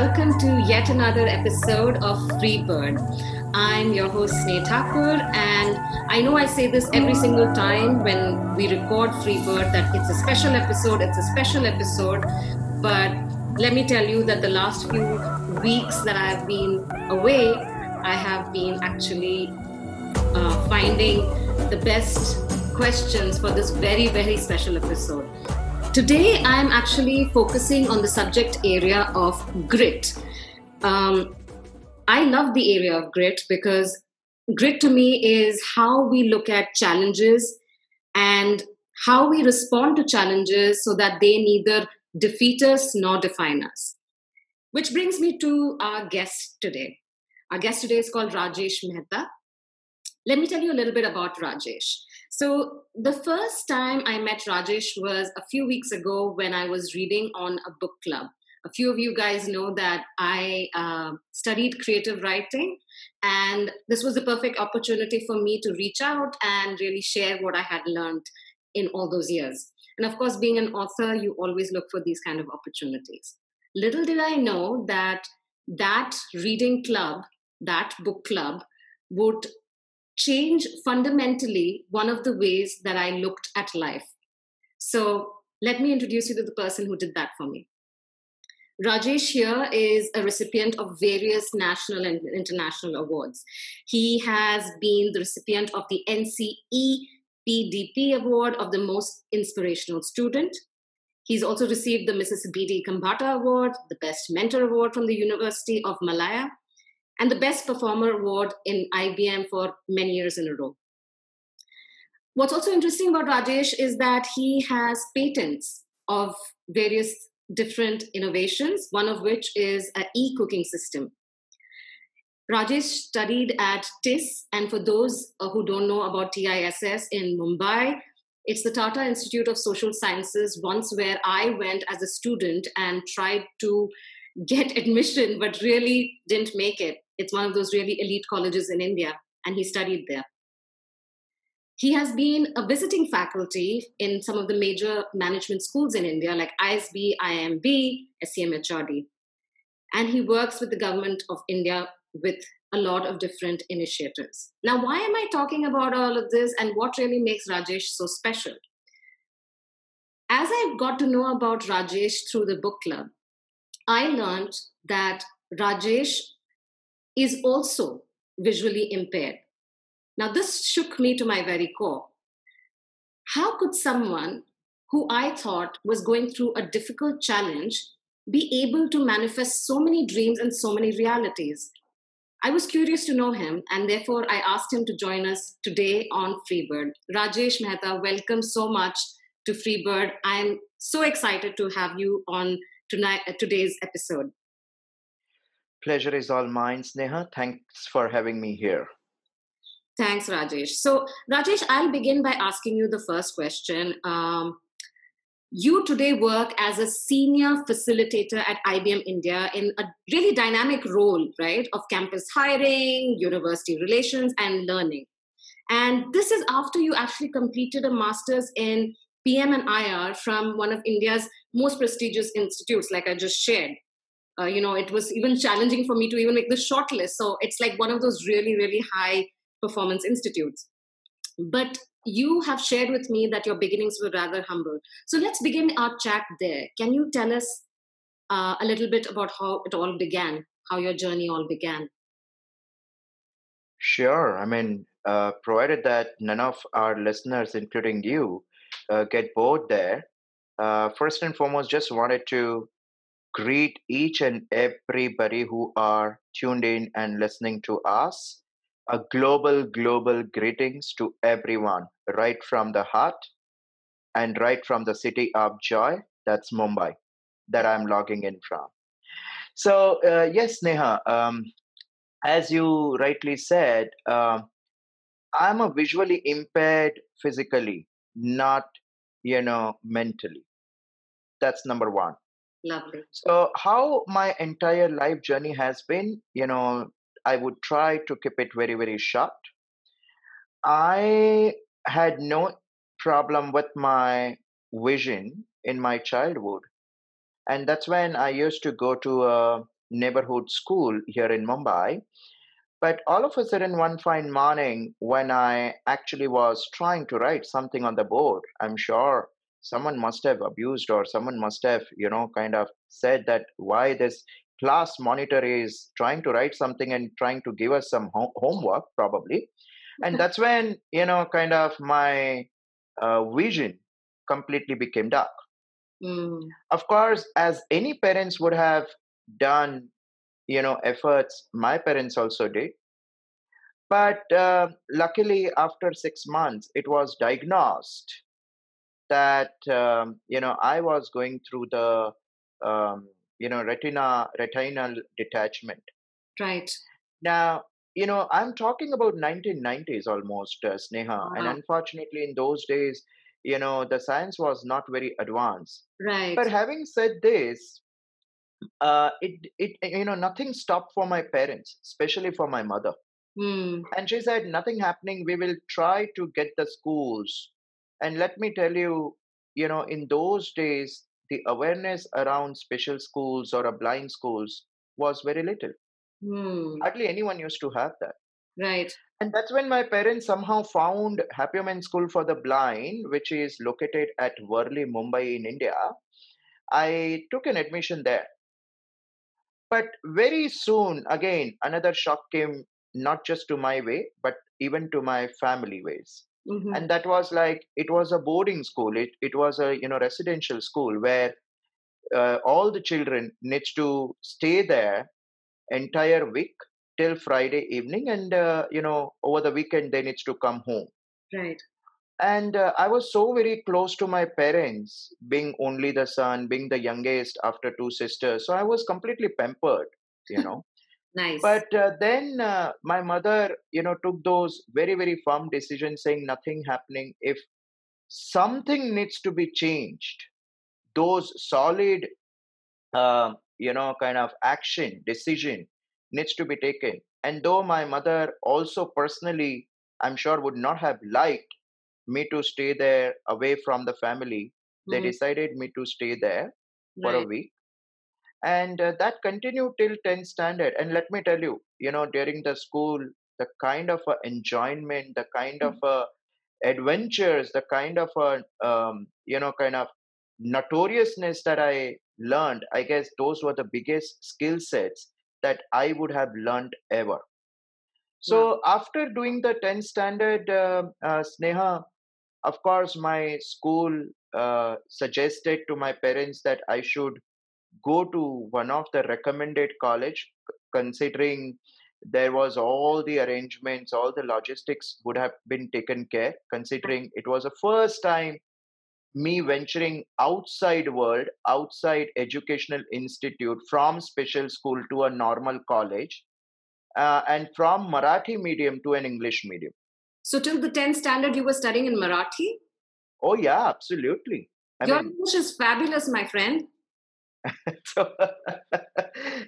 welcome to yet another episode of Free Bird. I'm your host, Sneh Thakur, and I know I say this every single time when we record Free Bird that it's a special episode, it's a special episode, but let me tell you that the last few weeks that I've been away, I have been actually uh, finding the best questions for this very, very special episode. Today, I'm actually focusing on the subject area of grit. Um, I love the area of grit because grit to me is how we look at challenges and how we respond to challenges so that they neither defeat us nor define us. Which brings me to our guest today. Our guest today is called Rajesh Mehta. Let me tell you a little bit about Rajesh. So, the first time I met Rajesh was a few weeks ago when I was reading on a book club. A few of you guys know that I uh, studied creative writing, and this was the perfect opportunity for me to reach out and really share what I had learned in all those years. And of course, being an author, you always look for these kind of opportunities. Little did I know that that reading club, that book club, would change fundamentally one of the ways that I looked at life. So let me introduce you to the person who did that for me. Rajesh here is a recipient of various national and international awards. He has been the recipient of the NCE PDP Award of the Most Inspirational Student. He's also received the Mrs. B.D. Kambata Award, the Best Mentor Award from the University of Malaya, and the Best Performer Award in IBM for many years in a row. What's also interesting about Rajesh is that he has patents of various different innovations, one of which is an e cooking system. Rajesh studied at TISS, and for those uh, who don't know about TISS in Mumbai, it's the Tata Institute of Social Sciences, once where I went as a student and tried to get admission, but really didn't make it. It's one of those really elite colleges in India, and he studied there. He has been a visiting faculty in some of the major management schools in India, like ISB, IMB, SCMHRD. And he works with the government of India with a lot of different initiatives. Now, why am I talking about all of this and what really makes Rajesh so special? As I got to know about Rajesh through the book club, I learned that Rajesh is also visually impaired. Now, this shook me to my very core. How could someone who I thought was going through a difficult challenge be able to manifest so many dreams and so many realities? I was curious to know him, and therefore I asked him to join us today on Freebird. Rajesh Mehta, welcome so much to Freebird. I'm so excited to have you on tonight, today's episode. Pleasure is all mine, Sneha. Thanks for having me here. Thanks, Rajesh. So, Rajesh, I'll begin by asking you the first question. Um, you today work as a senior facilitator at IBM India in a really dynamic role, right, of campus hiring, university relations, and learning. And this is after you actually completed a master's in PM and IR from one of India's most prestigious institutes, like I just shared. Uh, you know, it was even challenging for me to even make the short list So it's like one of those really, really high performance institutes. But you have shared with me that your beginnings were rather humble. So let's begin our chat there. Can you tell us uh, a little bit about how it all began, how your journey all began? Sure. I mean, uh, provided that none of our listeners, including you, uh, get bored there, uh, first and foremost, just wanted to greet each and everybody who are tuned in and listening to us a global, global greetings to everyone, right from the heart and right from the city of joy, that's Mumbai, that I'm logging in from. So, uh, yes, Neha, um, as you rightly said, uh, I'm a visually impaired physically, not, you know, mentally. That's number one. Lovely. So, how my entire life journey has been, you know, I would try to keep it very, very short. I had no problem with my vision in my childhood. And that's when I used to go to a neighborhood school here in Mumbai. But all of a sudden, one fine morning, when I actually was trying to write something on the board, I'm sure someone must have abused or someone must have, you know, kind of said that why this class monitor is trying to write something and trying to give us some ho- homework, probably. And that's when, you know, kind of my uh, vision completely became dark. Mm. Of course, as any parents would have done you know efforts my parents also did but uh, luckily after six months it was diagnosed that um, you know i was going through the um, you know retina retinal detachment right now you know i'm talking about 1990s almost uh, sneha and unfortunately in those days you know the science was not very advanced right but having said this uh, it it you know nothing stopped for my parents, especially for my mother. Mm. And she said, nothing happening. We will try to get the schools. And let me tell you, you know, in those days, the awareness around special schools or a blind schools was very little. Mm. Hardly anyone used to have that. Right. And that's when my parents somehow found Happy Home School for the Blind, which is located at Worli, Mumbai, in India. I took an admission there. But very soon, again, another shock came not just to my way, but even to my family ways. Mm-hmm. And that was like it was a boarding school. It it was a you know residential school where uh, all the children needs to stay there entire week till Friday evening, and uh, you know over the weekend they needs to come home. Right and uh, i was so very close to my parents being only the son being the youngest after two sisters so i was completely pampered you know nice but uh, then uh, my mother you know took those very very firm decisions saying nothing happening if something needs to be changed those solid uh, you know kind of action decision needs to be taken and though my mother also personally i'm sure would not have liked me to stay there away from the family. Mm-hmm. They decided me to stay there for a week. And uh, that continued till 10th standard. And let me tell you, you know, during the school, the kind of uh, enjoyment, the kind mm-hmm. of uh, adventures, the kind of, uh, um, you know, kind of notoriousness that I learned, I guess those were the biggest skill sets that I would have learned ever. So yeah. after doing the 10th standard, uh, uh, Sneha, of course, my school uh, suggested to my parents that I should go to one of the recommended college, considering there was all the arrangements, all the logistics would have been taken care. Considering it was the first time me venturing outside world, outside educational institute from special school to a normal college, uh, and from Marathi medium to an English medium. So till the 10th standard, you were studying in Marathi? Oh, yeah, absolutely. I Your mean, English is fabulous, my friend. so,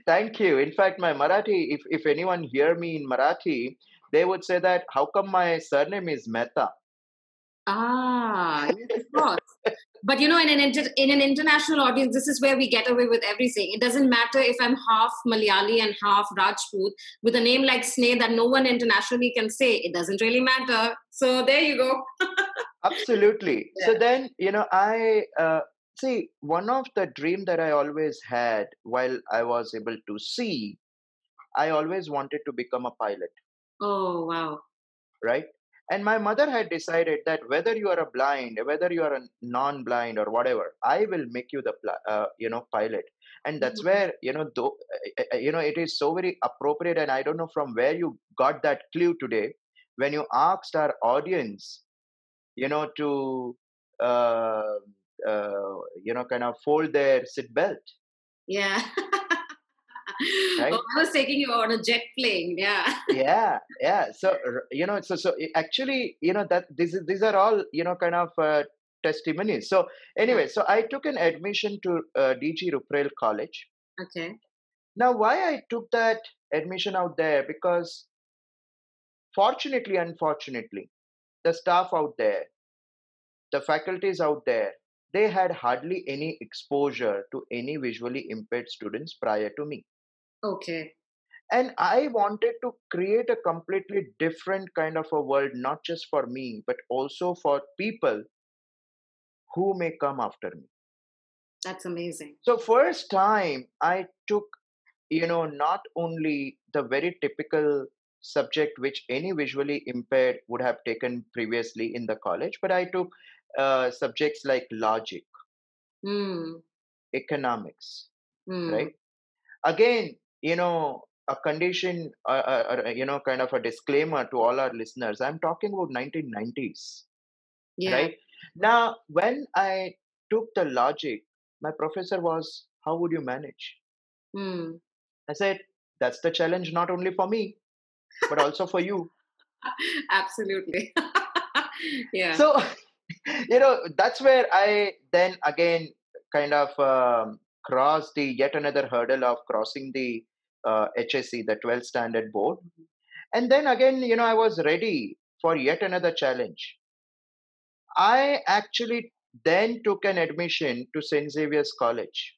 thank you. In fact, my Marathi, if, if anyone hear me in Marathi, they would say that, how come my surname is Mehta? Ah, yes, of course. but you know, in an inter- in an international audience, this is where we get away with everything. It doesn't matter if I'm half Malayali and half Rajput with a name like Sneh that no one internationally can say. It doesn't really matter. So there you go. Absolutely. Yeah. So then, you know, I uh, see one of the dream that I always had while I was able to see. I always wanted to become a pilot. Oh wow! Right and my mother had decided that whether you are a blind whether you are a non-blind or whatever i will make you the uh, you know pilot and that's mm-hmm. where you know though, uh, you know it is so very appropriate and i don't know from where you got that clue today when you asked our audience you know to uh, uh, you know kind of fold their seat belt yeah right? Oh, I was taking you on a jet plane. Yeah. yeah, yeah. So you know, so so actually, you know that these these are all you know kind of uh, testimonies. So anyway, so I took an admission to uh, DG Ruparel College. Okay. Now, why I took that admission out there because, fortunately, unfortunately, the staff out there, the faculties out there, they had hardly any exposure to any visually impaired students prior to me. Okay. And I wanted to create a completely different kind of a world, not just for me, but also for people who may come after me. That's amazing. So, first time I took, you know, not only the very typical subject which any visually impaired would have taken previously in the college, but I took uh, subjects like logic, Hmm. economics, Hmm. right? Again, you know, a condition, uh, uh, uh, you know, kind of a disclaimer to all our listeners. I'm talking about 1990s, Yeah. right? Now, when I took the logic, my professor was, "How would you manage?" Hmm. I said, "That's the challenge not only for me, but also for you." Absolutely. yeah. So, you know, that's where I then again kind of um, crossed the yet another hurdle of crossing the uh, HSC, the 12th standard board. And then again, you know, I was ready for yet another challenge. I actually then took an admission to St. Xavier's College.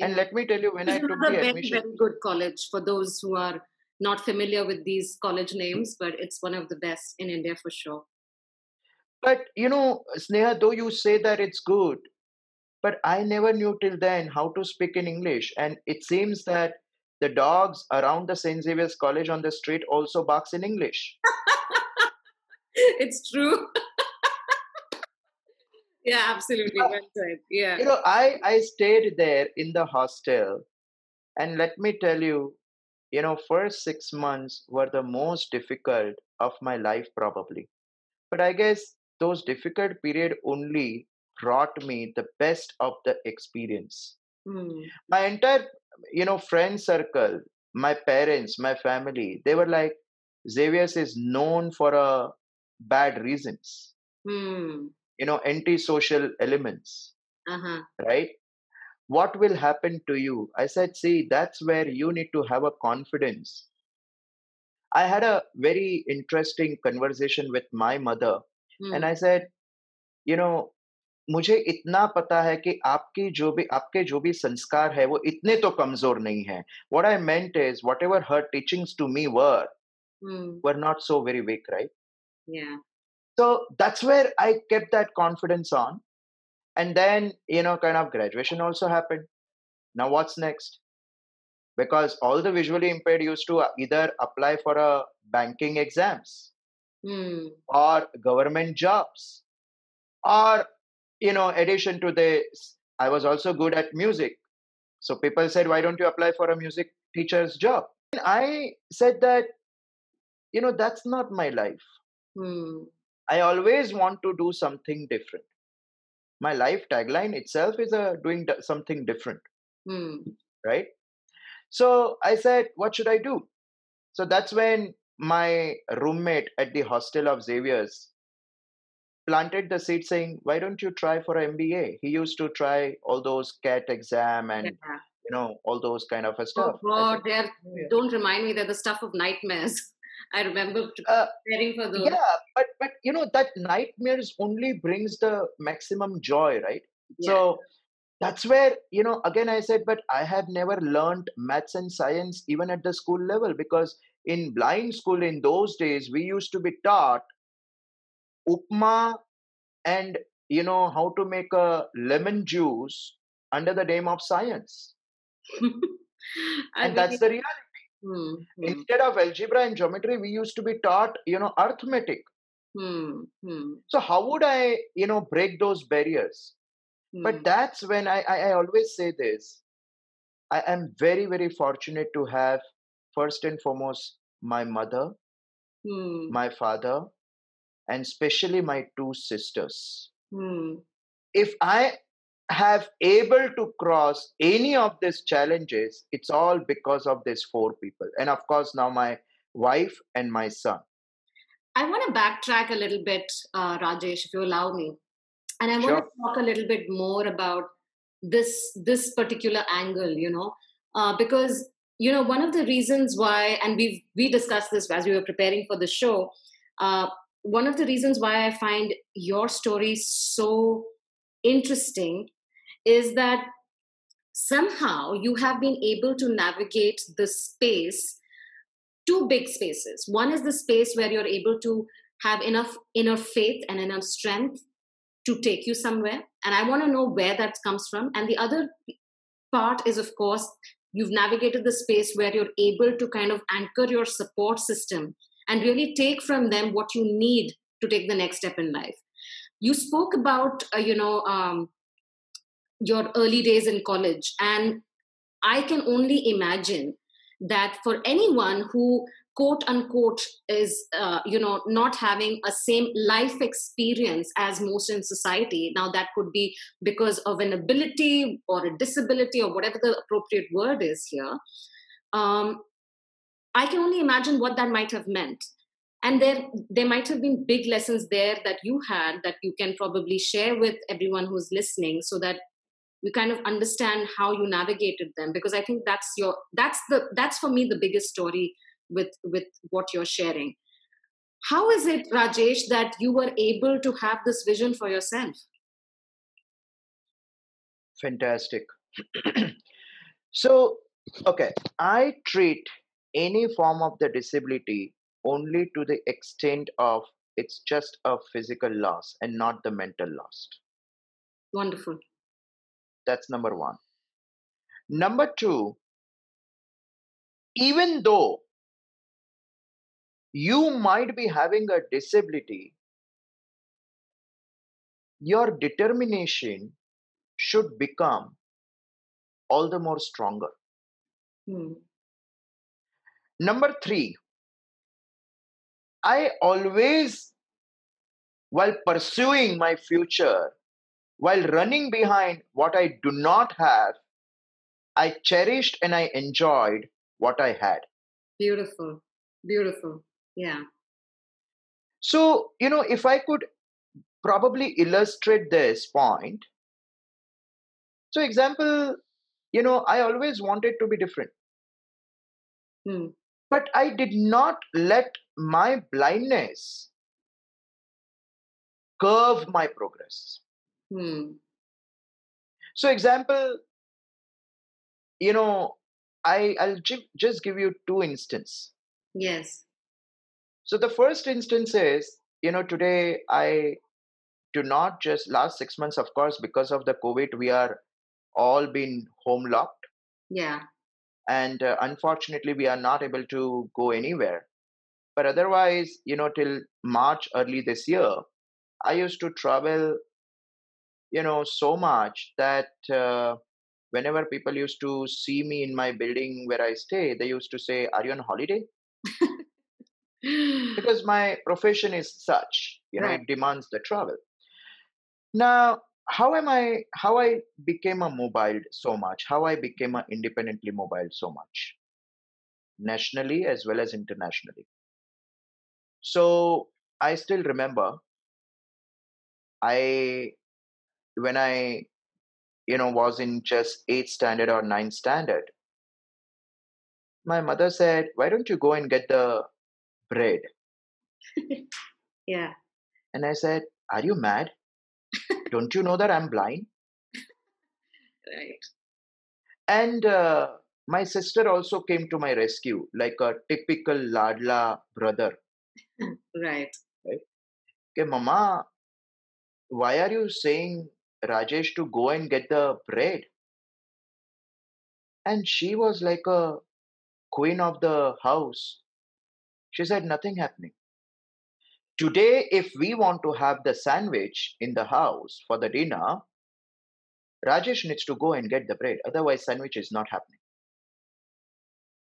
And let me tell you, when I It's took the very, admission, very good college for those who are not familiar with these college names, but it's one of the best in India for sure. But you know, Sneha, though you say that it's good, but I never knew till then how to speak in English. And it seems that the dogs around the St. Xavier's College on the street also barks in English. it's true. yeah, absolutely. Uh, Well. Yeah. You know, I, I stayed there in the hostel. And let me tell you, you know, first six months were the most difficult of my life probably. But I guess those difficult period only brought me the best of the experience. Hmm. my entire you know friend circle my parents my family they were like xavier's is known for a bad reasons Hmm. you know antisocial elements Uh-huh. right what will happen to you i said see that's where you need to have a confidence i had a very interesting conversation with my mother and Hmm. i said you know मुझे इतना पता है कि आपकी जो भी आपके जो भी संस्कार है वो इतने तो कमजोर नहीं है what i meant is whatever her teachings to me were Hmm. were not so very weak right Yeah. so that's where i kept that confidence on and then you know kind of graduation also happened now what's next because all the visually impaired used to either apply for a banking exams Hmm. or government jobs or you know addition to this i was also good at music. So people said why don't you apply for a music teacher's job? And i said that you know that's not my life. Hmm. i always want to do something different. My life tagline itself is a doing d- something different. Hmm. right? So i said what should i do? So that's when my roommate at the hostel of xavier's planted the seed saying why don't you try for an mba he used to try all those cat exam and Yeah. you know all those kind of a Oh stuff I God, said, "Oh, yeah." don't remind me. They're the stuff of nightmares. I remember Uh, preparing for those. yeah but but you know that nightmares only brings the maximum joy right Yeah. so that's where you know again i said but i have never learned maths and science even at the school level because in blind school in those days we used to be taught upma and you know how to make a lemon juice under the name of science. And that's the reality. Hmm, hmm, instead of algebra and geometry we used to be taught you know arithmetic. Hmm, hmm, so how would i you know break those barriers? Hmm. but that's when I, I i always say this. I am very very fortunate to have first and foremost my mother Hmm, my father and especially my two sisters hmm. if i have able to cross any of these challenges it's all because of these four people and of course now my wife and my son I want to backtrack a little bit, uh, Rajesh, if you allow me, and I want Sure. to talk a little bit more about this this particular angle. You know, uh, because you know one of the reasons why, and we we discussed this as we were preparing for the show. Uh, one of the reasons why I find your story so interesting is that somehow you have been able to navigate the space two big spaces one is the space where you're able to have enough inner faith and enough strength to take you somewhere and i want to know where that comes from and the other part is of course you've navigated the space where you're able to kind of anchor your support system and really take from them what you need to take the next step in life. You spoke about uh, you know um, your early days in college and i can only imagine that for anyone who quote unquote is uh, you know not having a same life experience as most in society. Now that could be because of an ability or a disability or whatever the appropriate word is here. Um, i can only imagine what that might have meant. And there there might have been big lessons there that you had that you can probably share with everyone who's listening so that you kind of understand how you navigated them. Because i think that's your that's the that's for me the biggest story with with what you're sharing. How is it rajesh that you were able to have this vision for yourself? Fantastic. So okay i treat any form of the disability only to the extent of it's just a physical loss and not the mental loss. Wonderful. That's number one. Number two, even though you might be having a disability, your determination should become all the more stronger. Hmm. Number three, I always, while pursuing my future, while running behind what I do not have, I cherished and I enjoyed what I had. Beautiful. Beautiful. Yeah. So, you know, if I could probably illustrate this point. So, example, you know, I always wanted to be different. Hmm. But I did not let my blindness curve my progress. Hmm. So, example, you know, I I'll just give you two instances. Yes. So the first instance is, you know, today I do not just last six months, of course, because of the COVID, we are all been home locked. Yeah. And uh, unfortunately, we are not able to go anywhere. But otherwise, you know, till March early this year, I used to travel you know so much that uh, whenever people used to see me in my building where i stay they used to say are you on holiday because my profession is such you know right. it demands the travel now how am i how i became a mobile so much how i became a independently mobile so much nationally as well as internationally so i still remember i when I, you know, was in just eighth standard or ninth standard, my mother said, Why don't you go and get the bread? yeah. And I said, Are you mad? don't you know that I'm blind? Right. And uh, my sister also came to my rescue, like a typical Ladla brother. right. Right. Okay, Mama, why are you saying Rajesh to go and get the bread. And she was like a queen of the house. She said, Nothing happening. Today, if we want to have the sandwich in the house for the dinner, Rajesh needs to go and get the bread. Otherwise, sandwich is not happening.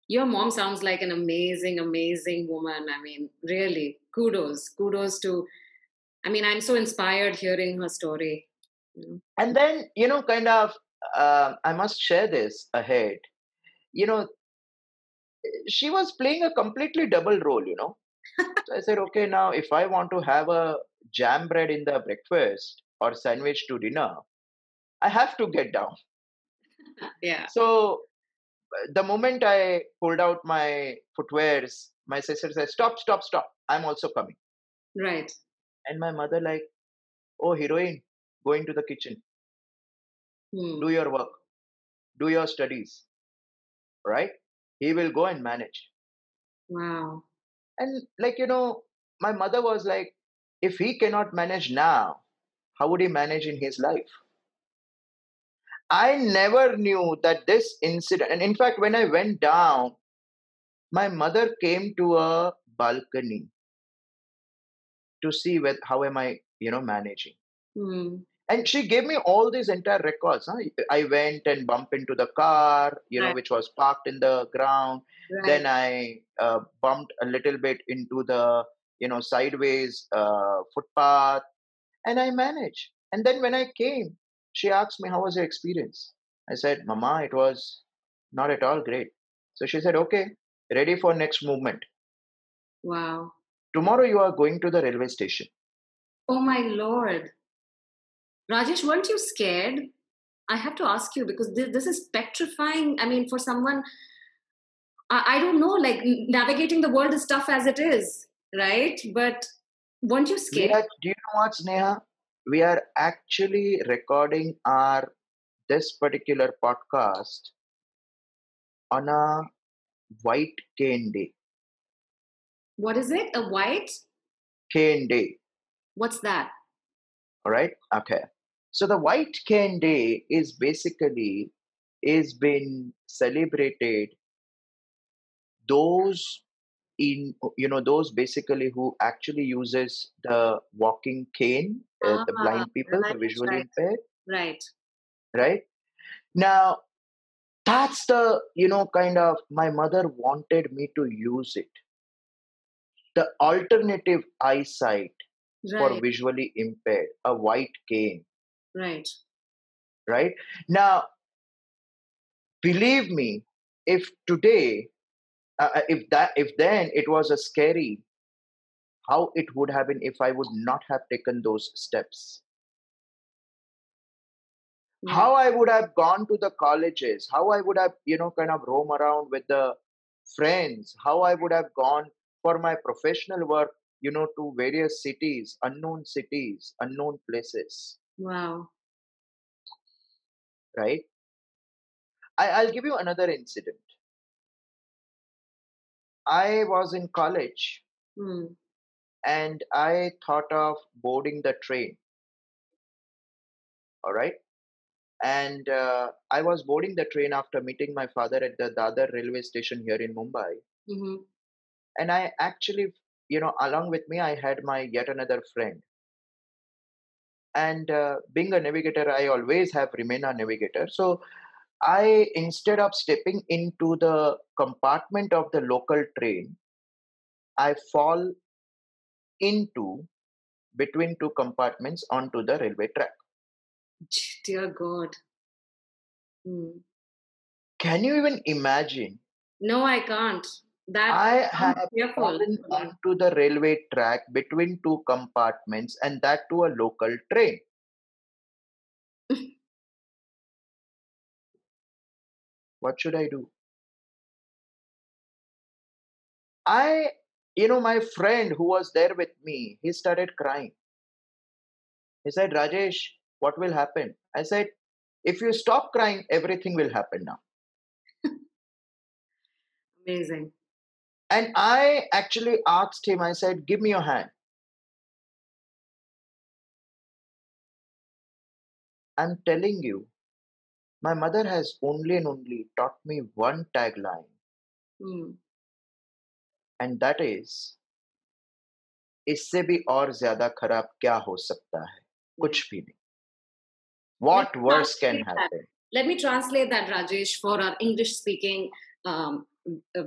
Your mom sounds like an amazing, amazing woman. I mean, really, kudos. Kudos to, I mean, I'm so inspired hearing her story. And then, you know, kind of, uh, I must share this ahead. You know, she was playing a completely double role, you know. So I said, okay, now if I want to have a jam bread in the breakfast or sandwich to dinner, I have to get down. yeah. So the moment I pulled out my footwears, my sister said, stop, stop, stop. I'm also coming. Right. And my mother, like, oh, heroine, go into the kitchen hmm. do your work do your studies, right? He will go and manage. Wow. And like, you know, my mother was like, if he cannot manage now, how would he manage in his life? I never knew that this incident, and in fact, when I went down, my mother came to a balcony to see with how am I, you know, managing. Hmm. And she gave me all these entire records. Huh? I went and bumped into the car, you know, Right. which was parked in the ground. Right. Then I uh, bumped a little bit into the, you know, sideways uh, footpath, and I managed. And then when I came, she asked me, "How was your experience?" I said, "Mama, it was not at all great." So she said, "Okay, ready for next movement. Wow. Tomorrow you are going to the railway station." Oh my lord. Rajesh, weren't you scared? I have to ask you because this, this is petrifying. I mean, for someone, I, I don't know, like navigating the world is tough as it is, right? But weren't you scared? are, do you know what, Sneha? We are actually recording our this particular podcast on a white cane day. What is it? A white? Cane day. What's that? All right. Okay. So the white cane day is basically is been celebrated those in you know those basically who actually uses the walking cane uh, the Ah, blind people the visually right. impaired Right. right now that's the you know kind of my mother wanted me to use it the alternative eyesight for visually impaired a white cane Right. right? Now believe me if today uh, uh, if that if then it was a scary how it would have been if i would not have taken those steps? How i would have gone to the colleges how i would have you know kind of roam around with the friends how i would have gone for my professional work you know to various cities unknown cities unknown places Wow. right? I, i'll give you another incident. I was in college Hmm. and i thought of boarding the train. All right? And uh, i was boarding the train after meeting my father at the dadar railway station here in mumbai. Hmm and i actually you know along with me i had my yet another friend and uh, being a navigator i always have remained a navigator so i instead of stepping into the compartment of the local train i fall into between two compartments onto the railway track Dear God. Hmm. can you even imagine No, I can't. That i have fallen onto the railway track between two compartments and that to a local train. What should i do? I you know my friend who was there with me he started crying. He said rajesh what will happen? I said if you stop crying everything will happen now. Amazing. and i actually asked him i said give me your hand i'm telling you my mother has only and only taught me one tagline Hmm. and that is इससे भी और ज्यादा खराब क्या हो सकता है कुछ भी नहीं what Let me worse can translate that. happen Let me translate that, Rajesh, for our English speaking um, uh,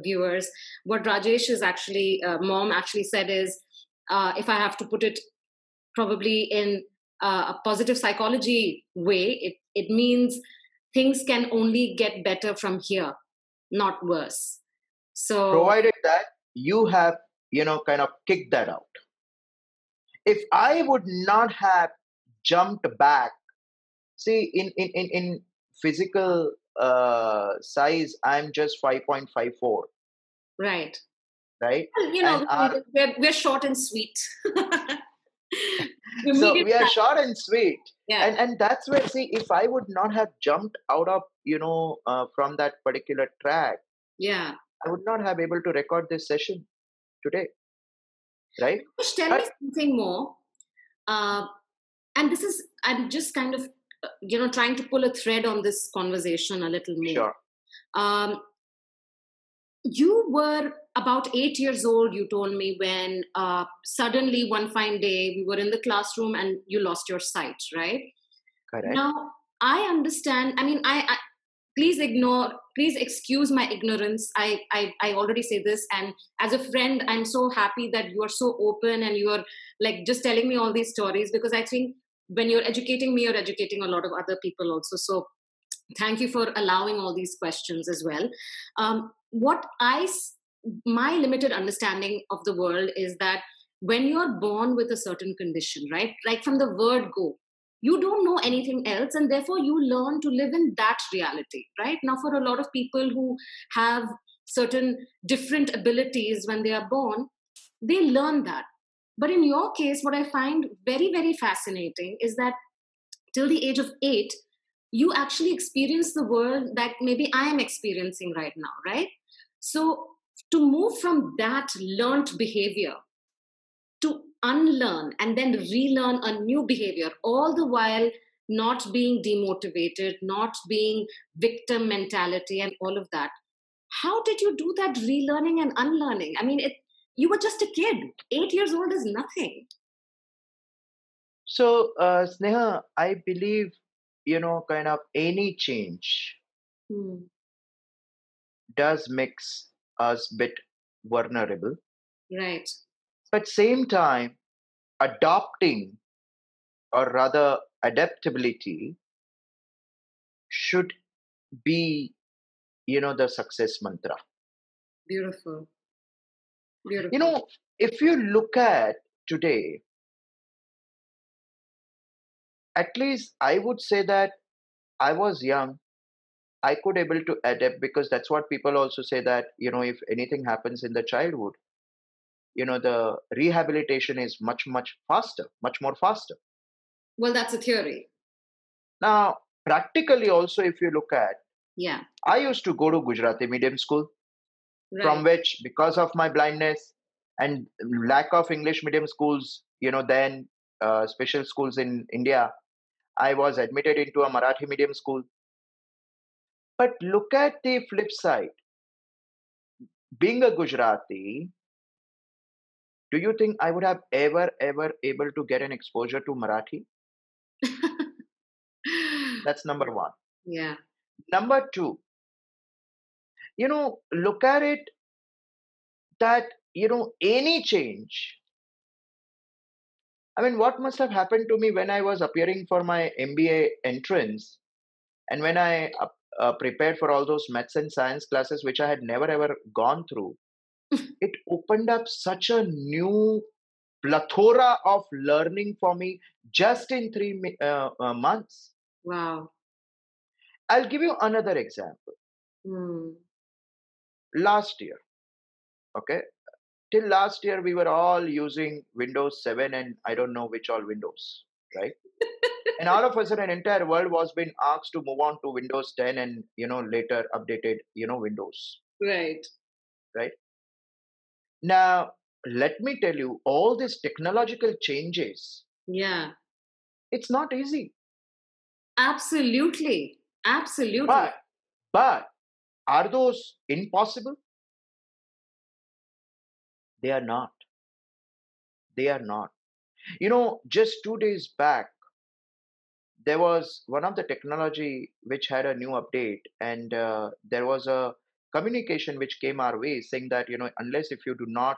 viewers. What Rajesh is actually, uh, mom actually said is, uh, if I have to put it probably in uh, a positive psychology way, it, it means things can only get better from here, not worse. So, provided that you have you know kind of kicked that out if i would not have jumped back see in in in, in physical uh size i'm just 5.54 right. right? Well, You know, our- we're, we're short and sweet. so we are short and sweet. Yeah. and and that's where see if i would not have jumped out of you know uh, from that particular track yeah. I would not have able to record this session today. Right? Tell me something more. Uh, and this is i'm just kind of you know trying to pull a thread on this conversation a little more. Sure. Um, you were about eight years old you told me when uh, suddenly one fine day we were in the classroom and you lost your sight right? Correct. Now i understand i mean I, I please ignore please excuse my ignorance. I, I i already say this and as a friend i'm so happy that you are so open and you are like just telling me all these stories because i think when you're educating me you're educating a lot of other people also. So thank you for allowing all these questions as well. Um, what i my limited understanding of the world is that when you're born with a certain condition right? Like from the word go you don't know anything else and therefore you learn to live in that reality right? Now for a lot of people who have certain different abilities when they are born they learn that but in your case what i find very very fascinating is that till the age of 8 you actually experience the world that maybe i am experiencing right now right so to move from that learned behavior to unlearn and then relearn a new behavior, all the while not being demotivated, not being victim mentality, and all of that. How did you do that relearning and unlearning? I mean, it, you were just a kid. Eight years old is nothing. So, uh, Sneha, I believe, you know, kind of any change Hmm. does mix us bit vulnerable Right. but same time adopting or rather adaptability should be you know the success mantra Beautiful. Beautiful. you know if you look at today at least i would say that i was young i could able to adapt because that's what people also say that you know if anything happens in the childhood you know the rehabilitation is much much faster much more faster well, that's a theory. now practically also if you look at Yeah. i used to go to gujarati medium school Right. from which because of my blindness and lack of english medium schools you know then uh, special schools in india i was admitted into a marathi medium school but look at the flip side being a gujarati do you think i would have ever ever able to get an exposure to marathi that's number 1 yeah. number 2 you know look at it that you know any change i mean what must have happened to me when i was appearing for my mba entrance and when i uh, uh, prepared for all those maths and science classes which i had never ever gone through it opened up such a new plethora of learning for me just in 3 uh, uh, months Wow. i'll give you another example Hmm. Last year okay till last year we were all using windows 7 and i don't know which all windows right and all of a sudden an entire world was being asked to move on to windows 10 and you know later updated you know windows Right. Right. now let me tell you all these technological changes Yeah. it's not easy Absolutely. Absolutely. but but are those impossible? They are not. They are not. You know just 2 days back there was one of the technology which had a new update and uh, there was a communication which came our way saying that you know unless if you do not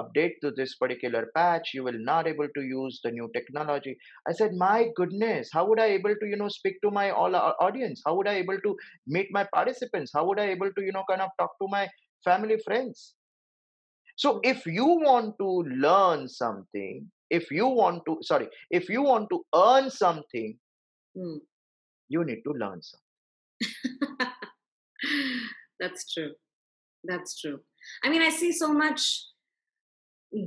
update to this particular patch you will not able to use the new technology i said my goodness how would i able to you know speak to my all audience how would i able to meet my participants how would i able to you know kind of talk to my family friends so if you want to learn something if you want to sorry if you want to earn something Hmm. you need to learn something That's true. That's true. I mean, I see so much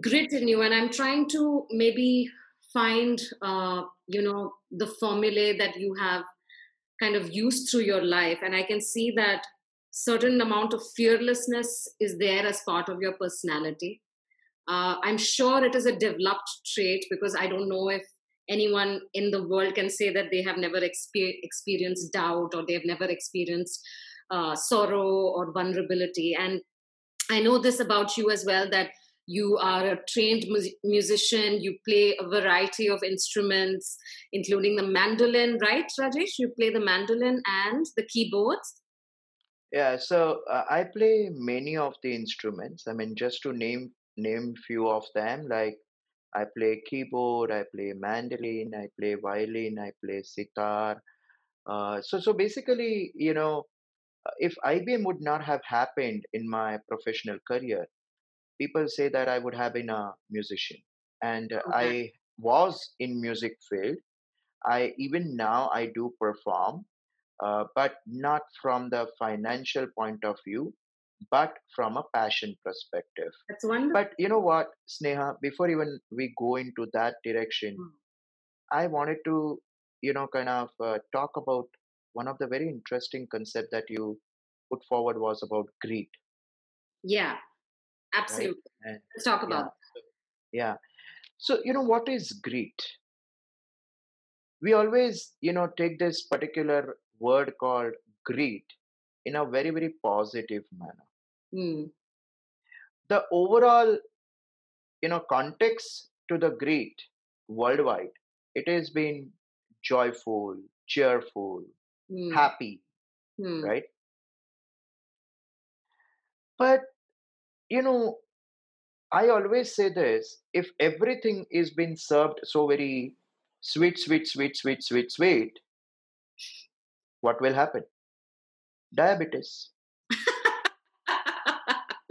grit in you, and I'm trying to maybe find, uh, you know, the formulae that you have kind of used through your life, and I can see that certain amount of fearlessness is there as part of your personality. Uh, I'm sure it is a developed trait because I don't know if anyone in the world can say that they have never exper- experienced doubt or they've never experienced uh, sorrow or vulnerability. And I know this about you as well that you are a trained mu- musician, you play a variety of instruments, including the mandolin, right, Rajesh? You play the mandolin and the keyboards. Yeah, so uh, I play many of the instruments. I mean, just to name name few of them, like I play keyboard, I play mandolin, I play violin, I play sitar. Uh, so so basically, you know, if IBM would not have happened in my professional career, people say that I would have been a musician, and Okay. I was in music field. I even now I do perform, uh, but not from the financial point of view, but from a passion perspective. That's wonderful. But you know what, Sneha, before even we go into that direction, Mm. I wanted to, you know, kind of uh, talk about one of the very interesting concept that you put forward was about greed, Yeah, right? absolutely. And Let's talk yeah, about so, yeah. So, you know, what is greed? We always, you know, take this particular word called greed in a very, very positive manner. Hmm. The overall, you know, context to the greed worldwide, it has been joyful, cheerful, Hmm. happy, Hmm. right? But, you know, I always say this if everything is being served so very sweet, sweet, sweet, sweet, sweet, sweet, what will happen? Diabetes.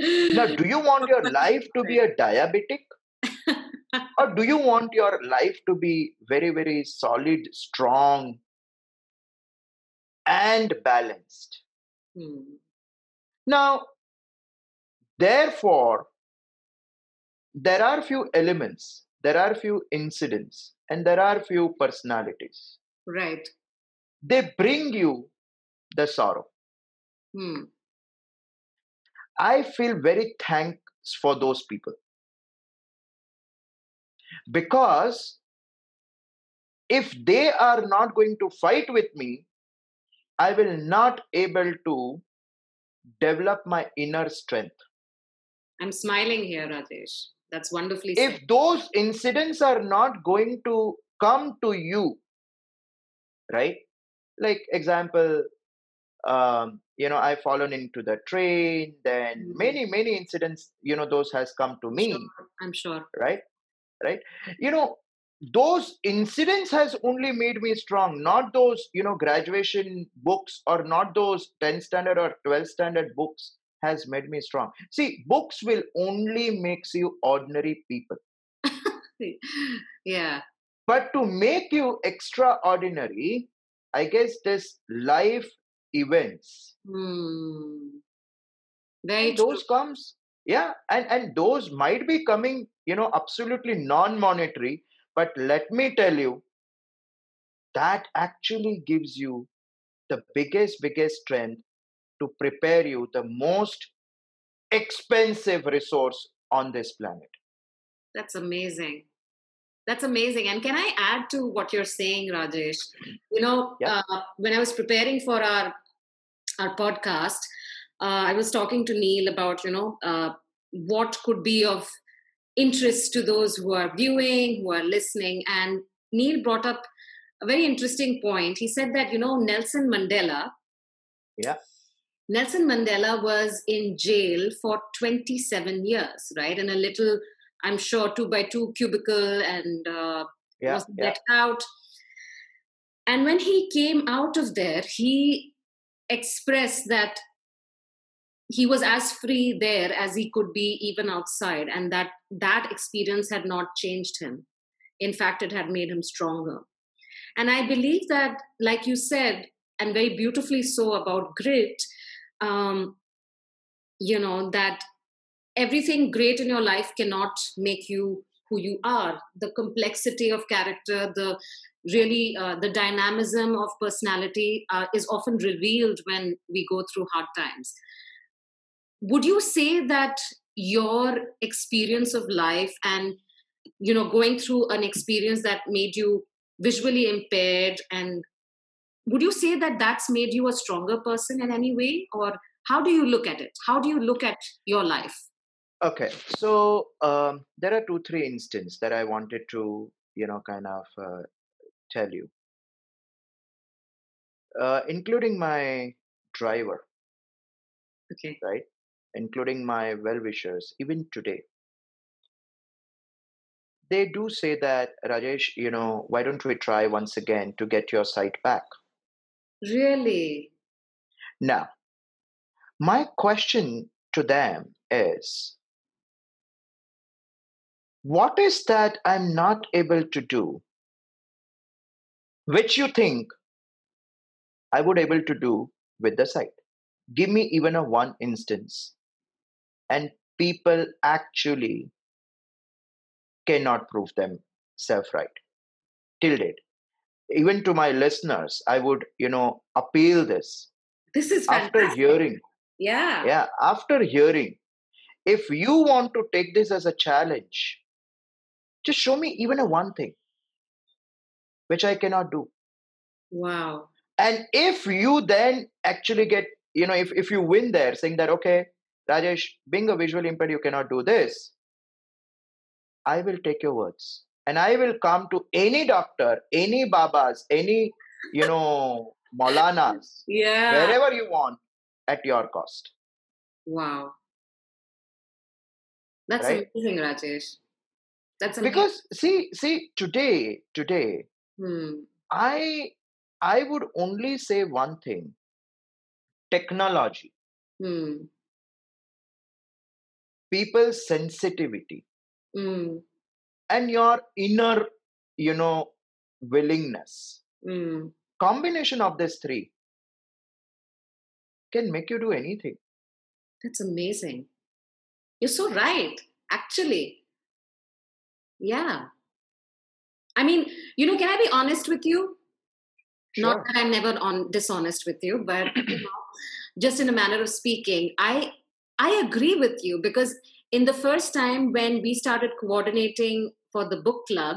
Now, do you want your life to be a diabetic? Or do you want your life to be very, very solid, strong, and balanced? Hmm. Now, therefore, there are few elements, there are few incidents, and there are few personalities. Right. They bring you the sorrow. Hmm. I feel very thanks for those people because if they are not going to fight with me, I will not able to develop my inner strength. I'm smiling here, Rajesh. That's wonderfully said. If those incidents are not going to come to you, right? Like example, um, you know, I've fallen into the train, then Hmm. many, many incidents, you know, those has come to me, sure. I'm sure. right? Right? You know, those incidents has only made me strong, not those, you know, graduation books or not those 10 standard or 12 standard books has made me strong. See, books will only makes you ordinary people. yeah. But to make you extraordinary, I guess this life events Hmm. Very true. those comes yeah and and those might be coming you know absolutely non-monetary but let me tell you that actually gives you the biggest biggest strength to prepare you the most expensive resource on this planet That's amazing. That's amazing. And can I add to what you're saying, Rajesh? You know, Yeah. uh, when I was preparing for our our podcast, uh, I was talking to Neil about you know uh, what could be of interest to those who are viewing, who are listening, and Neil brought up a very interesting point. He said that you know Nelson Mandela. Yeah. Nelson Mandela was in jail for 27 years, right? In a little, I'm sure, two by two cubicle and uh, yeah wasn't yeah let out. And when he came out of there, he expressed that he was as free there as he could be even outside, and that that experience had not changed him. In fact, it had made him stronger. And I believe that, like you said, and very beautifully so about grit, um, you know, that everything great in your life cannot make you who you are. The complexity of character the really uh, the dynamism of personality uh, is often revealed when we go through hard times. Would you say that your experience of life and you know going through an experience that made you visually impaired and would you say that that's made you a stronger person in any way? Or how do you look at it? How do you look at your life? Okay so um, there are two three instances that i wanted to you know kind of uh, tell you. Uh, including my driver. Okay. Right? Including my well wishers even today. They do say that rajesh you know why don't we try once again to get your sight back really? Now my question to them is what is that i'm not able to do which you think i would able to do with the sight give me even a one instance and people actually cannot prove themselves right till date even to my listeners i would you know appeal this this is after hearing. Yeah. Yeah after hearing if you want to take this as a challenge just show me even a one thing which i cannot do. Wow. And if you then actually get you know if, if you win there saying that okay rajesh being a visually impaired you cannot do this I will take your words and I will come to any doctor, any babas, any, you know, Maulanas, yeah wherever you want at your cost. wow that's Right? amazing rajesh that's amazing. Because see, see, today, today, hmm. I I would only say one thing. Technology, Hmm. people's sensitivity, Hmm. And your inner, you know, willingness. Hmm. Combination of these three can make you do anything. That's amazing. You're so right, actually. Yeah. I mean, you know, can I be honest with you? Not that I'm never on dishonest with you, but you know, just in a manner of speaking, I I agree with you because in the first time when we started coordinating for the book club,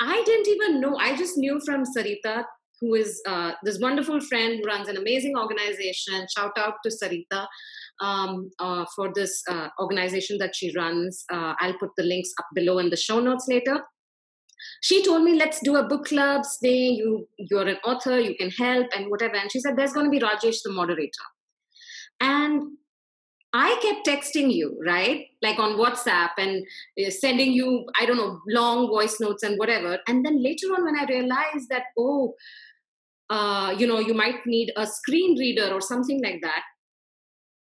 I didn't even know. I just knew from Sarita, who is uh, this wonderful friend who runs an amazing organization. Shout out to Sarita um, uh, for this uh, organization that she runs. Uh, I'll put the links up below in the show notes later. She told me, "Let's do a book club. Stay. You you're an author. You can help and whatever." And she said, "There's going to be Rajesh, the moderator." And I kept texting you, right? Like on WhatsApp and uh, sending you, I don't know, long voice notes and whatever. And then later on, when I realized that, oh, uh, you know, you might need a screen reader or something like that.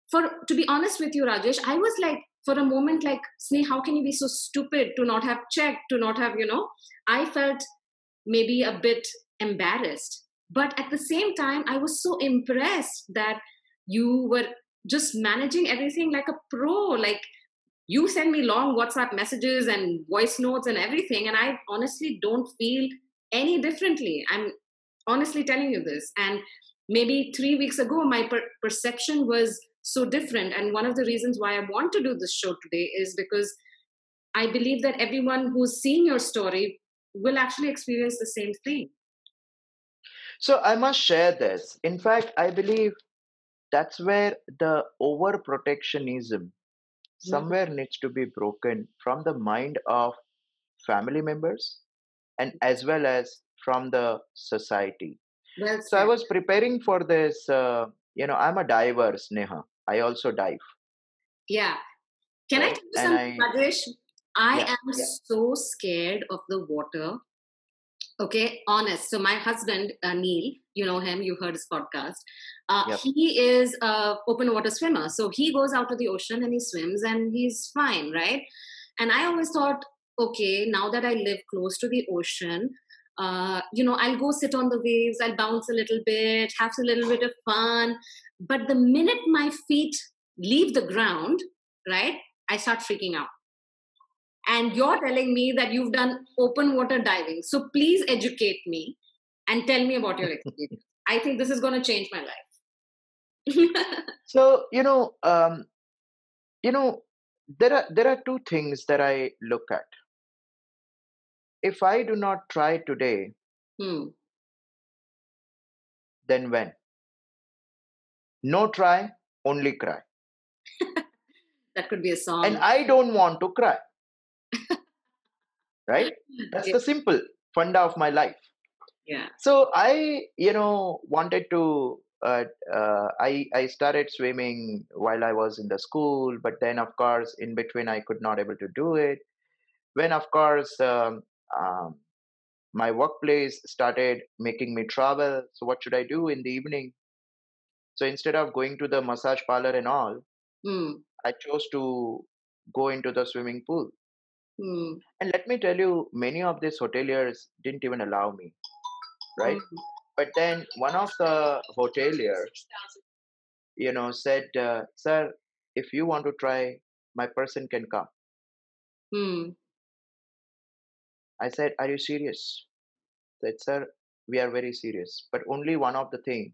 For to be honest with you, Rajesh, I was like, for a moment, like, Sneh, how can you be so stupid to not have checked, to not have, you know? I felt maybe a bit embarrassed. But at the same time, I was so impressed that you were just managing everything like a pro. Like you send me long WhatsApp messages and voice notes and everything, and I honestly don't feel any differently. I'm honestly telling you this. And maybe three weeks ago, my per- perception was so different. And one of the reasons why I want to do this show today is because I believe that everyone who's seeing your story will actually experience the same thing. So I must share this. In fact, I believe that's where the overprotectionism um, hmm. somewhere needs to be broken from the mind of family members and hmm. as well as from the society. Well, So I was preparing for this. Uh, you know, I'm a diver, Sneha. I also dive. yeah. Can I tell you something, I- Rajesh? I Yeah, am yeah. so scared of the water. Okay, honest. So my husband uh, Neil, you know him, you heard his podcast. Uh, Yep. He is a open water swimmer, so he goes out to the ocean and he swims and he's fine, right? And I always thought, okay, now that I live close to the ocean, uh, you know, I'll go sit on the waves, I'll bounce a little bit, have a little bit of fun. But the minute my feet leave the ground, right, I start freaking out. And you're telling me that you've done open water diving. So please educate me and tell me about your experience. I think this is going to change my life. so you know, um, you know, there are there are two things that I look at. If I do not try today, hmm. then when? No try, only cry. that could be a song. And I don't want to cry. right? That's yeah. the simple funda of my life. Yeah. So I, you know, wanted to. Uh, uh, I I started swimming while I was in the school, but then of course in between I could not able to do it. When of course um, um, my workplace started making me travel, so what should I do in the evening? So instead of going to the massage parlor and all, mm. I chose to go into the swimming pool. Mm. And let me tell you, many of these hoteliers didn't even allow me, right? Mm. But then one of the hoteliers, you know, said, uh, "Sir, if you want to try, my person can come." Mm. I said, "Are you serious?" I said, "Sir, we are very serious, but only one of the thing.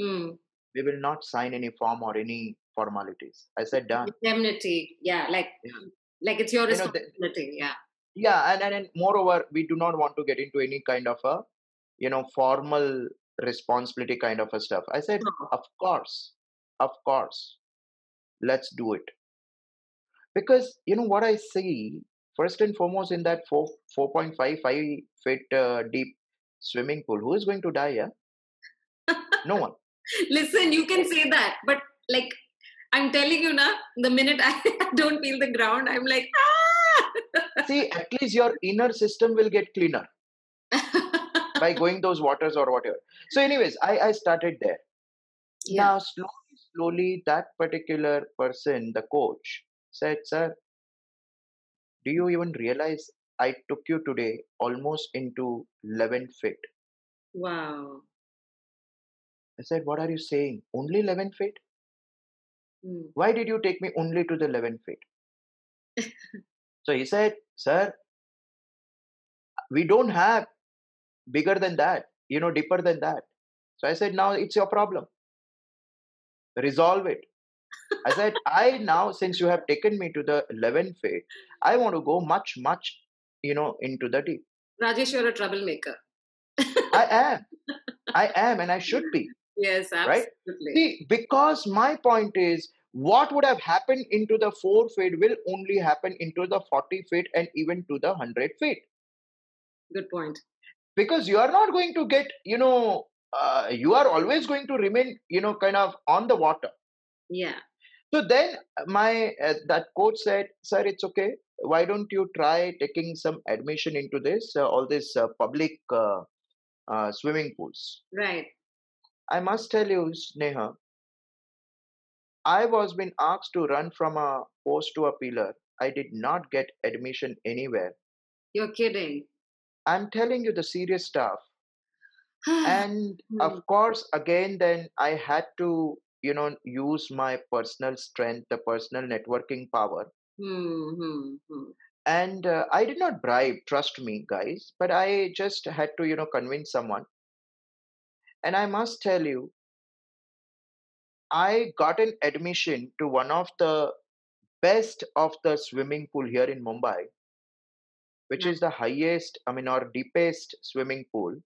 Mm. We will not sign any form or any formalities." I said, "Done." Indemnity, yeah, like yeah like it's your responsibility you know, the, yeah. Yeah and, and and moreover we do not want to get into any kind of a you know formal responsibility kind of a stuff. I said no. of course of course let's do it. Because you know what i see? First and foremost in that 4 4.55 feet uh, deep swimming pool who is going to die yeah? No one. Listen you can say that but like I'm telling you now, the minute I don't feel the ground, I'm like, ah! See, at least your inner system will get cleaner by going those waters or whatever. So, anyways, I, I started there. Yeah. Now, slowly, slowly, that particular person, the coach, said, Sir, do you even realize I took you today almost into 11 feet? Wow. I said, What are you saying? Only 11 feet? Mm. Why did you take me only to the 11 feet? so he said, Sir, we don't have bigger than that, you know, deeper than that. So I said, Now it's your problem. Resolve it. I said, I now, since you have taken me to the 11 feet, I want to go much, much, you know, into the deep. Rajesh, you're a troublemaker. I am. I am, and I should be. Yes, absolutely. Right? See, because my point is what would have happened into the 4 feet will only happen into the 40 feet and even to the 100 feet. Good point. Because you are not going to get, you know, uh, you are always going to remain, you know, kind of on the water. Yeah. So then my uh, that coach said, "Sir, it's okay. Why don't you try taking some admission into this uh, all this uh, public uh, uh, swimming pools?" Right. I must tell you, Sneha, I was being asked to run from a post to a pillar. I did not get admission anywhere. You're kidding. I'm telling you the serious stuff. and of hmm. course, again, then I had to, you know, use my personal strength, the personal networking power. Mm-hmm. And uh, I did not bribe, trust me, guys, but I just had to, you know, convince someone and I must tell you, I got an admission to one of the best of the swimming pool here in Mumbai, which is the highest, I mean, or deepest swimming pool.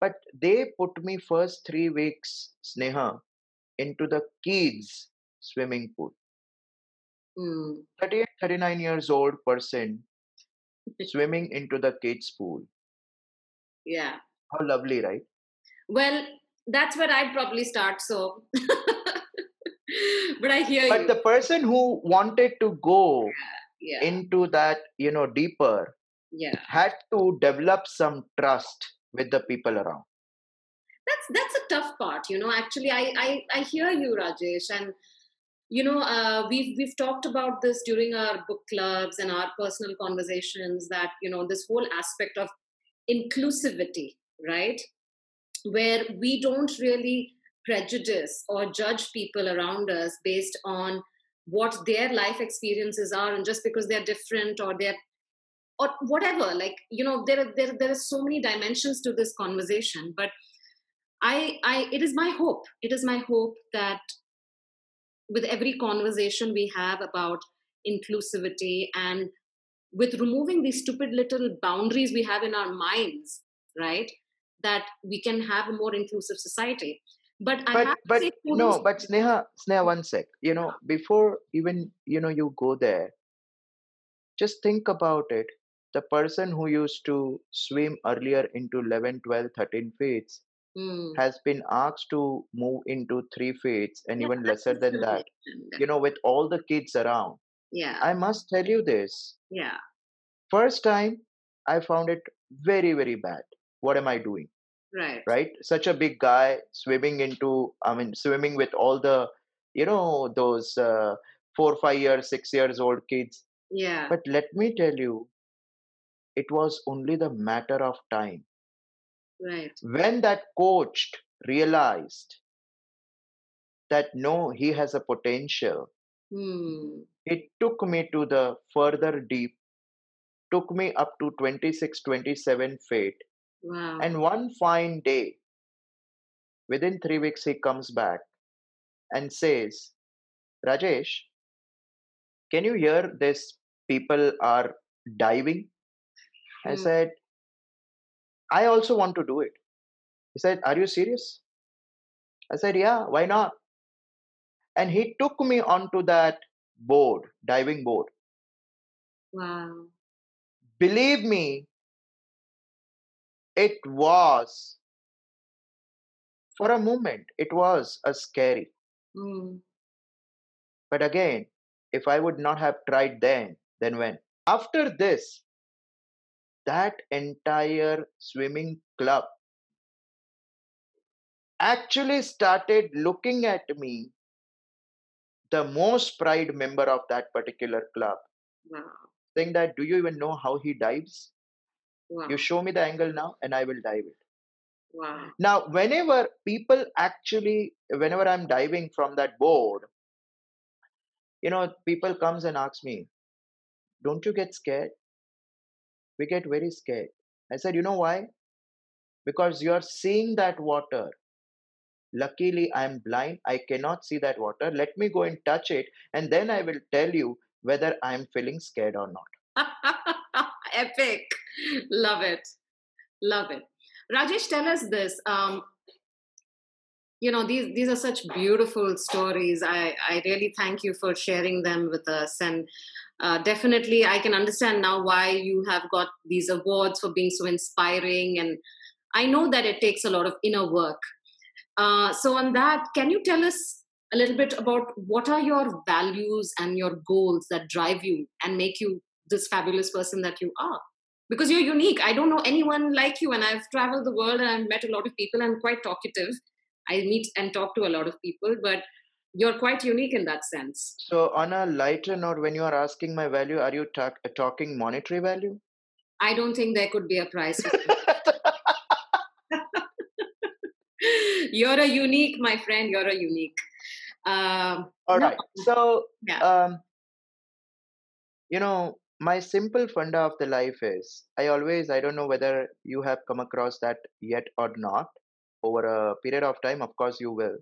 But they put me first three weeks, Sneha, into the kids swimming pool. Mm. 38, 39 years old person swimming into the kids pool. Yeah. How lovely, right? Well, that's where I'd probably start. So, but I hear but you. the person who wanted to go yeah. into that, you know, deeper, yeah, had to develop some trust with the people around. That's that's a tough part, you know. Actually, I I, I hear you, Rajesh, and you know uh, we've we've talked about this during our book clubs and our personal conversations that you know this whole aspect of inclusivity right where we don't really prejudice or judge people around us based on what their life experiences are and just because they're different or they're or whatever like you know there are there, there are so many dimensions to this conversation but i i it is my hope it is my hope that with every conversation we have about inclusivity and with removing these stupid little boundaries we have in our minds right that we can have a more inclusive society. But I have but but no but sneha sneha one sec. You know before even you know you go there just think about it. The person who used to swim earlier into 11 12 13 feet mm. has been asked to move into 3 feet and yeah, even lesser than that you know with all the kids around. Yeah. I must tell you this. Yeah. First time i found it very very bad what am i doing? Right. Right? Such a big guy swimming into i mean swimming with all the you know those uh, four five years six years old kids. Yeah. But let me tell you it was only the matter of time. Right. When that coach realized that no he has a potential hmm. it took me to the further deep took me up to 26 27 feet Wow. And one fine day, within three weeks, he comes back and says, Rajesh, can you hear this? People are diving. I Hmm. said, I also want to do it. He said, Are you serious? I said, Yeah, why not? And he took me onto that board, diving board. Wow. Believe me, it was. For a moment it was a scary. Mm. but again if i would not have tried then then when? After this that entire swimming club actually started looking at me the most pride member of that particular club. Wow. saying that do you even know how he dives Wow. you show me the angle now and i will dive it. Wow. now whenever people actually whenever i'm diving from that board you know people comes and asks me don't you get scared? We get very scared. I said you know why? Because you are seeing that water. Luckily i'm blind. I cannot see that water. Let me go and touch it and then i will tell you whether i'm feeling scared or not Epic. Love it. Love it. Rajesh, tell us this. Um, you know, these these are such beautiful stories. I, I really thank you for sharing them with us. And uh, definitely, I can understand now why you have got these awards for being so inspiring. And I know that it takes a lot of inner work. Uh, so, on that, can you tell us a little bit about what are your values and your goals that drive you and make you this fabulous person that you are. Because you're unique. I don't know anyone like you and i've traveled the world and i've met a lot of people i'm quite talkative. I meet and talk to a lot of people but you're quite unique in that sense. So on a lighter note when you are asking my value are you talk, talking monetary value? I don't think there could be a price. You're a unique my friend you're a unique. Um, all right. no. so yeah. um, you know my simple funda of the life is i always i don't know whether you have come across that yet or not over a period of time of course you will.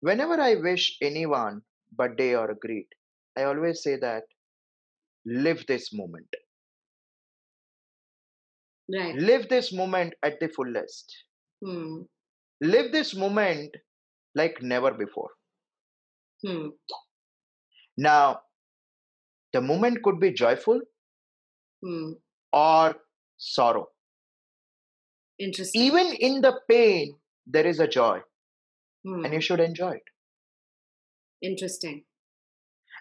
Whenever i wish anyone birthday or a greet i always say that live this moment. Right. Live this moment at the fullest. Hmm. live this moment like never before. Hmm. now the moment could be joyful Hmm. or sorrow interesting even in the pain there is a joy hmm. and you should enjoy it interesting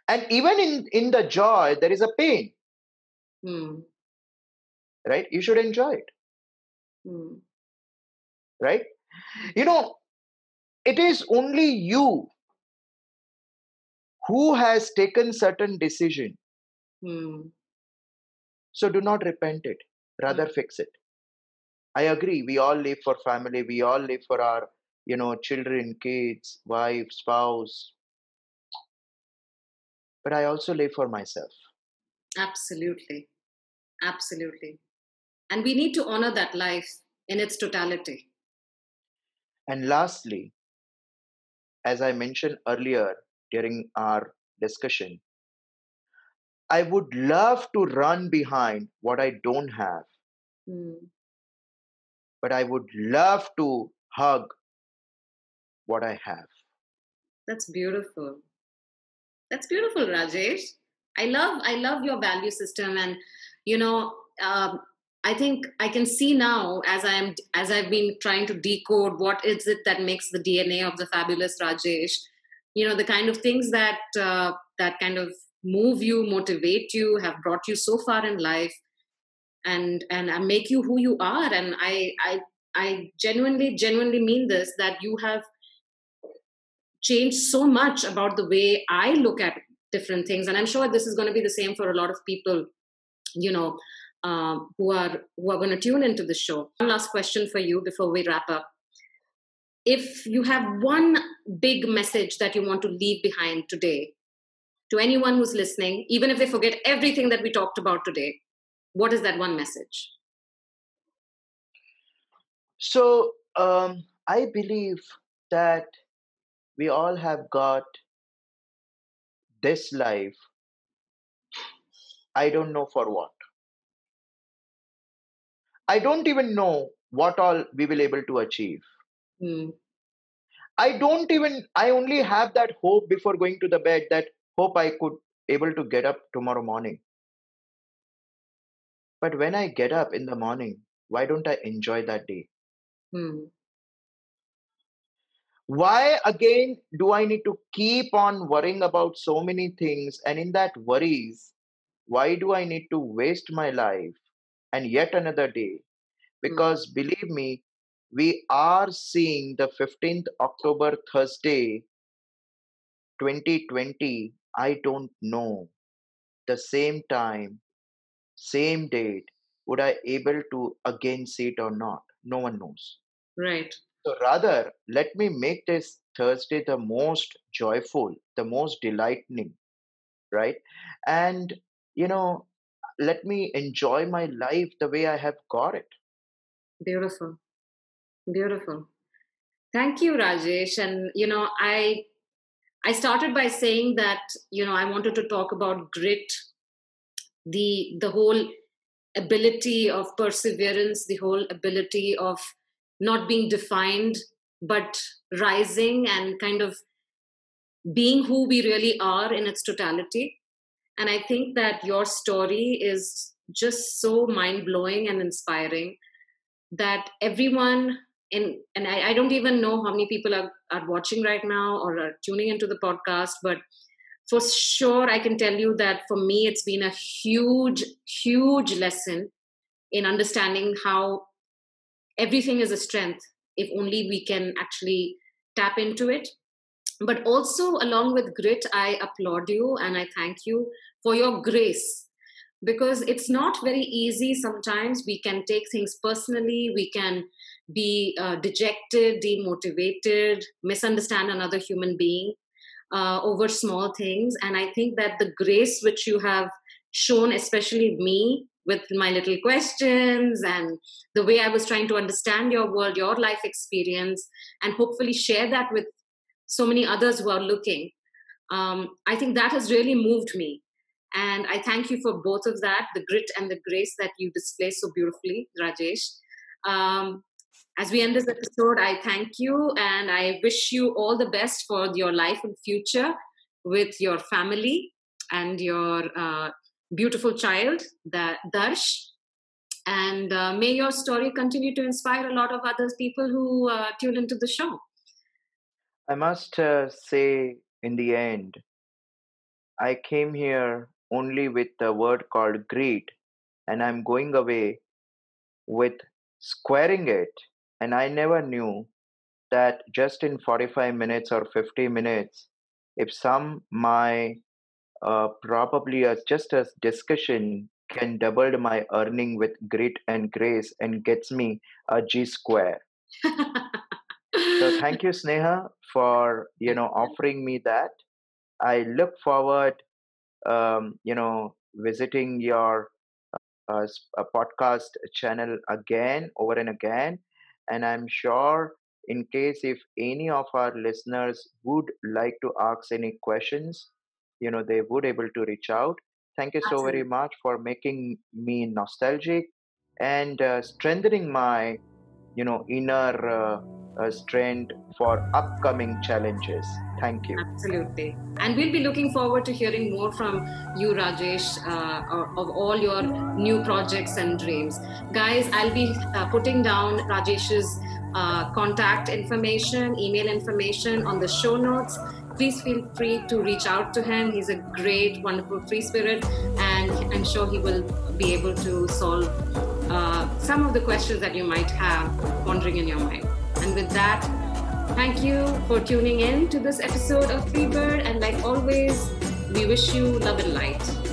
and even in in the joy there is a pain hmm. right you should enjoy it Hmm. right you know it is only you who has taken certain decision Hmm. so do not repent it rather fix it i agree we all live for family we all live for our you know children kids wife spouse but I also live for myself. Absolutely. Absolutely. And we need to honor that life in its totality. And lastly, as I mentioned earlier during our discussion, I would love to run behind what I don't have, Mm. but I would love to hug what I have. That's beautiful. That's beautiful, Rajesh. I love I love your value system, and you know, um, I think I can see now as I am as I've been trying to decode what is it that makes the DNA of the fabulous Rajesh. You know, the kind of things that uh, that kind of move you, motivate you, have brought you so far in life, and and make you who you are. And I I I genuinely genuinely mean this that you have changed so much about the way I look at different things. And I'm sure this is going to be the same for a lot of people, you know, um, who are who are going to tune into the show. One last question for you before we wrap up. If you have one big message that you want to leave behind today to anyone who's listening, even if they forget everything that we talked about today, what is that one message? So um, I believe that we all have got this life. I don't know for what. I don't even know what all we will able to achieve. Hmm. I don't even I only have that hope before going to the bed that hope I could able to get up tomorrow morning. But when I get up in the morning, why don't I enjoy that day? Hmm. Why again do I need to keep on worrying about so many things? And in that worries, why do I need to waste my life and yet another day? Hmm. Because believe me, we are seeing the 15th October Thursday 2020. I don't know the same time, same date, would I able to again see it or not? No one knows. Right. So rather, let me make this Thursday the most joyful, the most delightful, right? And, you know, let me enjoy my life the way I have got it. Beautiful. Beautiful. Thank you, Rajesh. And you know, I I started by saying that you know I wanted to talk about grit, the the whole ability of perseverance, the whole ability of not being defined but rising and kind of being who we really are in its totality. And I think that your story is just so mind blowing and inspiring that everyone in and I, I, don't even know how many people are, are watching right now or are tuning into the podcast, but for sure I can tell you that for me it's been a huge, huge lesson in understanding how everything is a strength if only we can actually tap into it. But also along with grit i applaud you and i thank you for your grace because it's not very easy sometimes we can take things personally we can be uh, dejected demotivated misunderstand another human being uh, over small things and i think that the grace which you have shown especially me with my little questions and the way I was trying to understand your world, your life experience, and hopefully share that with so many others who are looking. Um, I think that has really moved me. And I thank you for both of that the grit and the grace that you display so beautifully, Rajesh. Um, as we end this episode, I thank you and I wish you all the best for your life and future with your family and your uh, beautiful child, that Darsh. And uh, may your story continue to inspire a lot of other people who uh, tune into the show. I must uh, say, in the end, I came here only with a word called greed, and I'm going away with squaring it. And I never knew that just in 45 minutes or 50 minutes, if some my uh, probably as just a discussion can double my earning with grit and grace and gets me a G square. so thank you, Sneha, for you know offering me that. I look forward um, you know, visiting your uh, podcast channel again, over and again. And I'm sure, in case if any of our listeners would like to ask any questions, you know, they would able to reach out. Thank you so very much for making me nostalgic and uh, strengthening my, you know, inner uh, uh, strength for upcoming challenges. Thank you. Absolutely. And we'll be looking forward to hearing more from you, Rajesh, uh, of all your new projects and dreams. Guys, I'll be uh, putting down Rajesh's uh, contact information, email information on the show notes. Please feel free to reach out to him. He's a great, wonderful free spirit, and I'm sure he will be able to solve uh, some of the questions that you might have wandering in your mind. And with that, thank you for tuning in to this episode of Freebird. And like always, we wish you love and light.